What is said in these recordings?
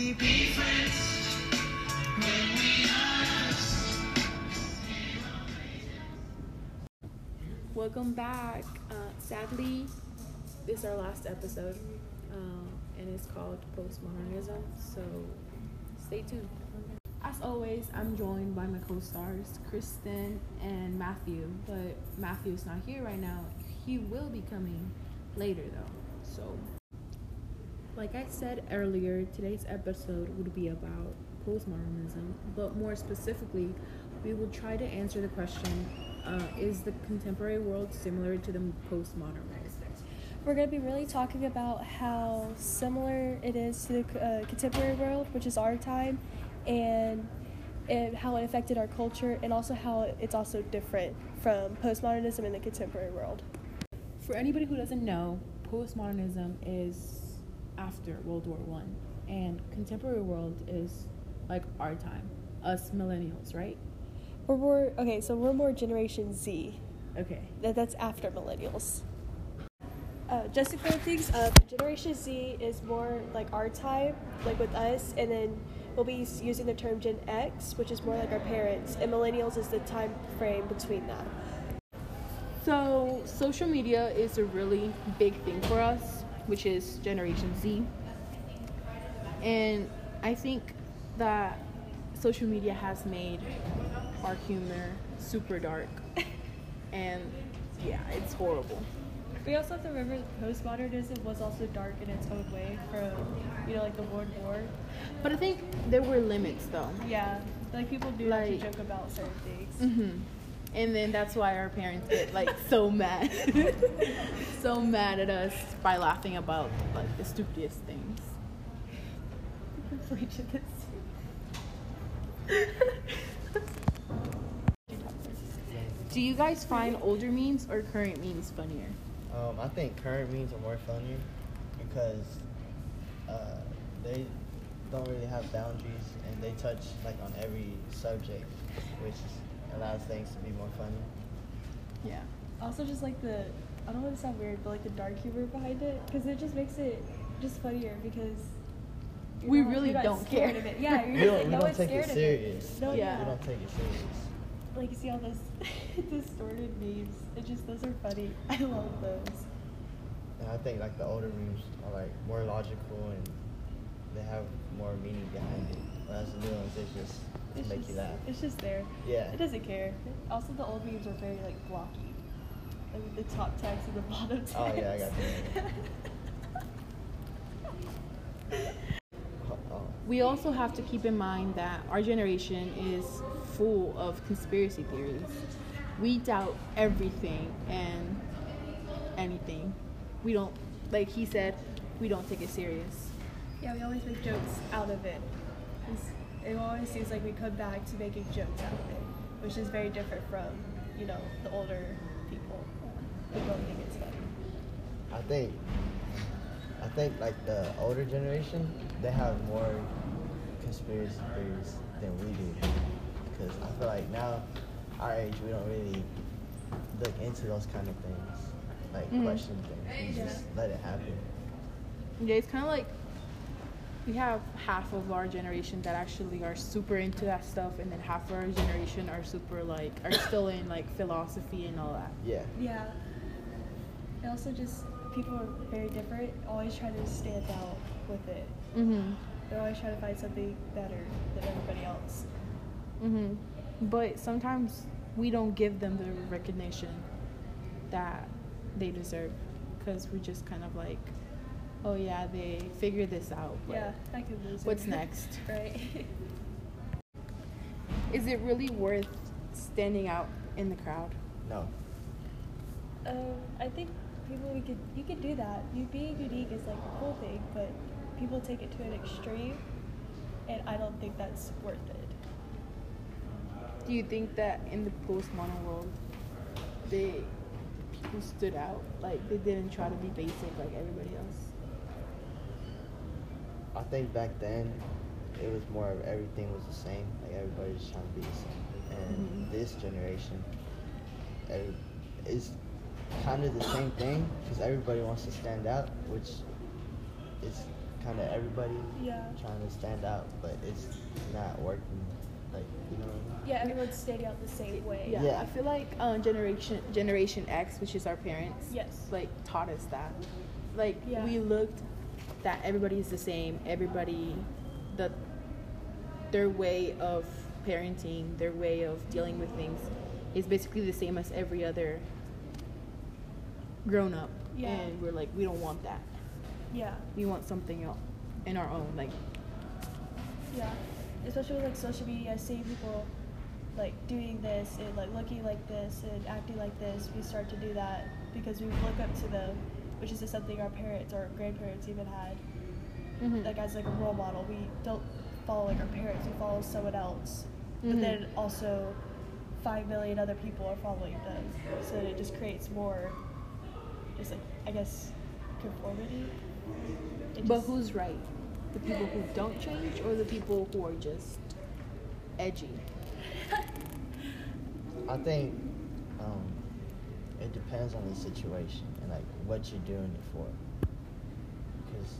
we be friends when we are? Welcome back. Uh, sadly, this is our last episode, uh, and it's called Postmodernism. So stay tuned. As always, I'm joined by my co-stars Kristen and Matthew. But Matthew's not here right now. He will be coming later, though. So, like I said earlier, today's episode would be about postmodernism, but more specifically, we will try to answer the question uh, Is the contemporary world similar to the postmodern world? We're going to be really talking about how similar it is to the uh, contemporary world, which is our time, and and how it affected our culture, and also how it's also different from postmodernism in the contemporary world. For anybody who doesn't know, postmodernism is after World War One, and contemporary world is like our time, us millennials, right? We're more okay, so we're more Generation Z. Okay. That that's after millennials. Uh, just to clear things up, Generation Z is more like our time, like with us, and then we'll be using the term Gen X, which is more like our parents, and millennials is the time frame between that. So, social media is a really big thing for us, which is Generation Z. And I think that social media has made our humor super dark. and yeah, it's horrible. We also have to remember that postmodernism was also dark in its own way from, you know, like the World War. But I think there were limits though. Yeah, like people do Like- to joke about certain things. hmm And then that's why our parents get like so mad, so mad at us by laughing about like the stupidest things. Do you guys find older memes or current memes funnier? Um, I think current memes are more funnier because uh, they don't really have boundaries and they touch like on every subject, which allows things to be more funny. Yeah. Also, just like the, I don't want to sound weird, but like the dark humor behind it, because it just makes it just funnier because. We not- really you're not don't scared care. Of it. Yeah, you're We just don't, like, we no don't one's take scared it of serious. No, Yeah. We don't take it serious. Like you see all those distorted memes. It just those are funny. I love those. And I think like the older memes are like more logical and they have more meaning behind it. Whereas the new ones, it's just to It's make just, you laugh. It's just there. Yeah. It doesn't care. Also, the old memes are very like blocky. Like the top text and the bottom text. Oh, yeah, I got that. We also have to keep in mind that our generation is full of conspiracy theories. We doubt everything and anything. We don't, like he said, we don't take it serious. Yeah, we always make jokes out of it. It's, it always seems like we come back to making jokes out of it, which is very different from, you know, the older people who don't think it's funny. I think I think like the older generation, they have more conspiracy theories than we do. Because I feel like now, our age, we don't really look into those kind of things, like Mhm. question things. We just let it happen. Yeah, it's kind of like we have half of our generation that actually are super into that stuff, and then half of our generation are super like are still in like philosophy and all that. Yeah. Yeah. And also just people are very different, always trying to stand out with it. Mhm. They're always trying to find something better than everybody else. Mhm. But sometimes we don't give them the recognition that they deserve because we're just kind of like, oh yeah, they figured this out. But Yeah, I could lose. What's next? right. Is it really worth standing out in the crowd? No. Um, I think people we could you could do that. You being unique is like a cool thing, but people take it to an extreme, and I don't think that's worth it. Do you think that in the postmodern world, they people stood out? Like they didn't try to be basic like everybody else. I think back then it was more of everything was the same. Like everybody was trying to be the same. And Mhm. this generation, every, is kind of the same thing because everybody wants to stand out, which is kind of everybody Yeah. trying to stand out, but it's not working. Like you know. What I mean? Yeah, everyone's standing out the same way. Yeah, Yeah. I feel like um, generation Generation X, which is our parents, Yes. like taught us that. Like Yeah. we looked that everybody's the same. Everybody, the their way of parenting, their way of dealing with things, is basically the same as every other grown up. Yeah. And we're like, we don't want that. Yeah. We want something else in our own. Like, Yeah, especially with like social media, seeing people like doing this and like looking like this and acting like this, we start to do that because we look up to them, which is just something our parents or grandparents even had, Mhm. like as like a role model. We don't follow like our parents; we follow someone else. Mhm. But then also, five million other people are following them, so it just creates more, just like I guess, conformity. It but just- who's right? The people who don't change, or the people who are just edgy? I think um, it depends on the situation and like what you're doing it for. Because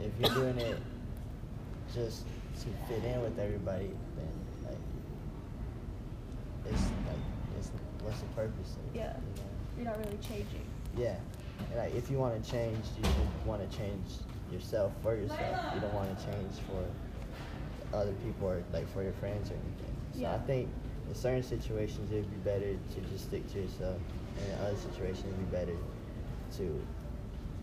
if you're doing it just to fit in with everybody, then like it's like it's what's the purpose of it? Yeah. you know? You're not really changing. Yeah. And, like if you want to change, you should want to change yourself for yourself. You don't want to change for other people or like for your friends or anything. So I think in certain situations it'd be better to just stick to yourself, and in other situations it'd be better to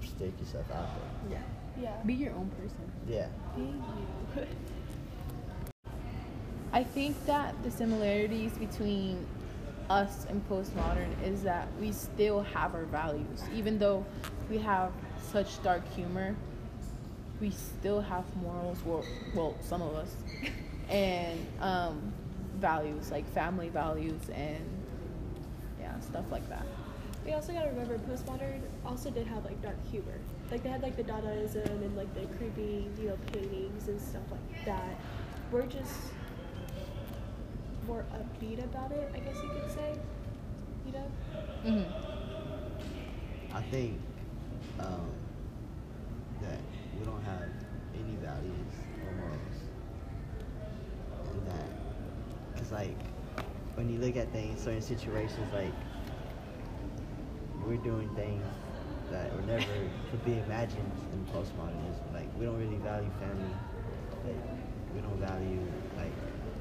stick yourself out there. Yeah. Yeah. Be your own person. Yeah. Be you. I think that the similarities between us and postmodern is that we still have our values. Even though we have such dark humor, we still have morals. Well, well some of us. and um, values, like family values and yeah, stuff like that. we also gotta remember postmodern also did have like dark humor. Like they had like the Dadaism and like the creepy, you know, paintings and stuff like that. We're just more upbeat about it, I guess you could say. You know? Mm-hmm. I think um, that we don't have any values or morals. And that, because like, when you look at things, certain situations, like, we're doing things that were never could be imagined in postmodernism. Like, we don't really value family. Like, we don't value, like,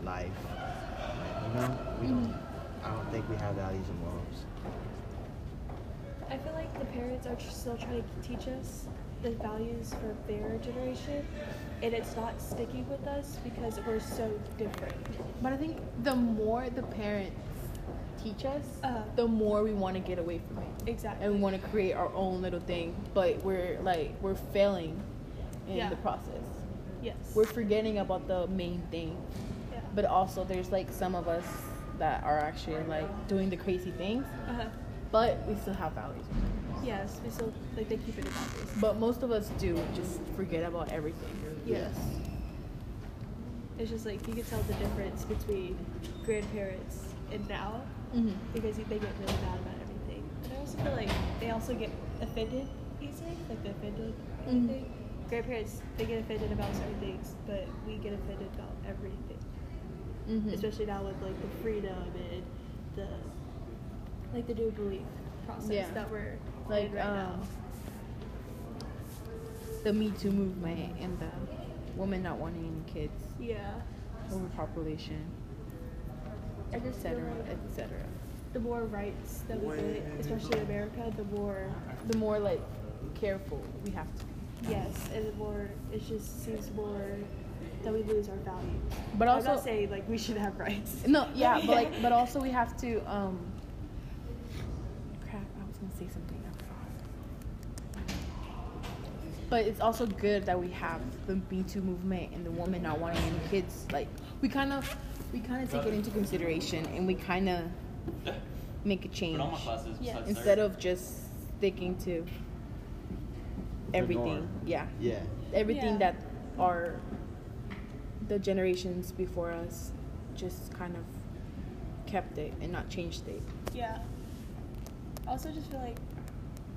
life. Like, you know? We don't, mm-hmm. I don't think we have values and morals. I feel like the parents are still trying to teach us the values for their generation, and it's not sticking with us because we're so different. But I think the more the parents teach us, Uh. the more we want to get away from it. Exactly. And we want to create our own little thing, but we're like we're failing in Yeah. the process. Yes. We're forgetting about the main thing. Yeah. But also there's like some of us that are actually like doing the crazy things, uh-huh. but we still have values. Yes, we still like they keep it about this. But most of us do just forget about everything. Yes. It's just like you can tell the difference between grandparents and now Mm-hmm. because they get really mad about everything. And I also feel like they also get offended easily, like the offended Mhm. anything. Grandparents they get offended about certain things, but we get offended about everything. Mm-hmm. Especially now with like the freedom and the like the new belief process Yeah. that we're like right now. um, the Me Too movement and the women not wanting any kids, Yeah. overpopulation, I just feel etc., etc. the more rights that we get, especially in America, the more The more like careful we have to be. yes, and the more it just seems more that we lose our values. But I'm also, not saying like we should have rights. no, yeah, but like, but also we have to. um Crap, I was gonna say something. I forgot. But it's also good that we have the Me Too movement and the woman not wanting any kids. Like we kind of, we kind of take it into consideration and we kind of make a change But all my classes Yeah. instead of just sticking to everything. Yeah, Yeah. everything Yeah. that are the generations before us just kind of kept it and not changed it. Yeah. I also just feel like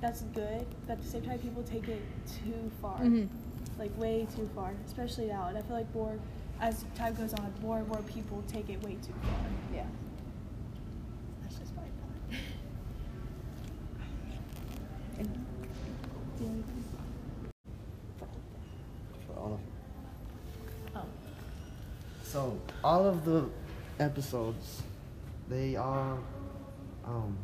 that's good, but at the same time, people take it too far. Mhm. Like, way too far, especially now. And I feel like more, as time goes on, more and more people take it way too far. Yeah. That's just my thought. And For all of oh, So all of the episodes, they all um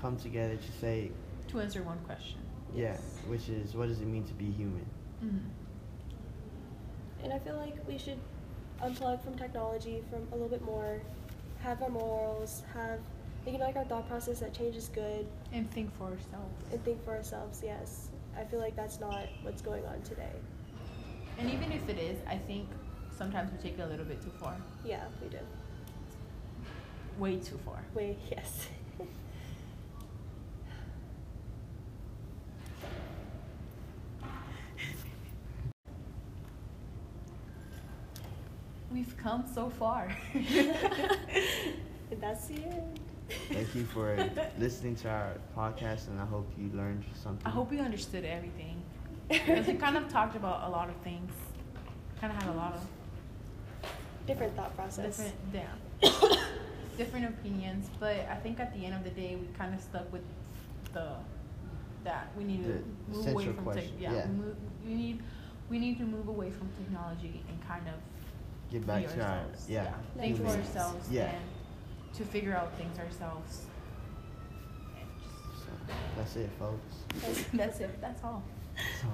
come together to say, to answer one question. yeah, which is what does it mean to be human? Mm-hmm. And I feel like we should unplug from technology from a little bit more, have our morals, have thinking like our thought process that change is good, And think for ourselves. and think for ourselves. Yes, I feel like that's not what's going on today. And even if it is, I think sometimes we take it a little bit too far. Yeah, we do. Way too far. Wait, yes. We've come so far. that's the end. Thank you for listening to our podcast, and I hope you learned something. I hope you understood everything. Because we kind of talked about a lot of things. Kind of had a lot of Different thought process. different, yeah, different opinions. But I think at the end of the day, we kind of stuck with the that we need to move away from tech. question, Yeah, yeah. We, move, we need we need to move away from technology and kind of Get back to our ourselves. yeah. think for ourselves Yeah. and to figure out things ourselves. So that's it, folks. just- that's it. That's all. So.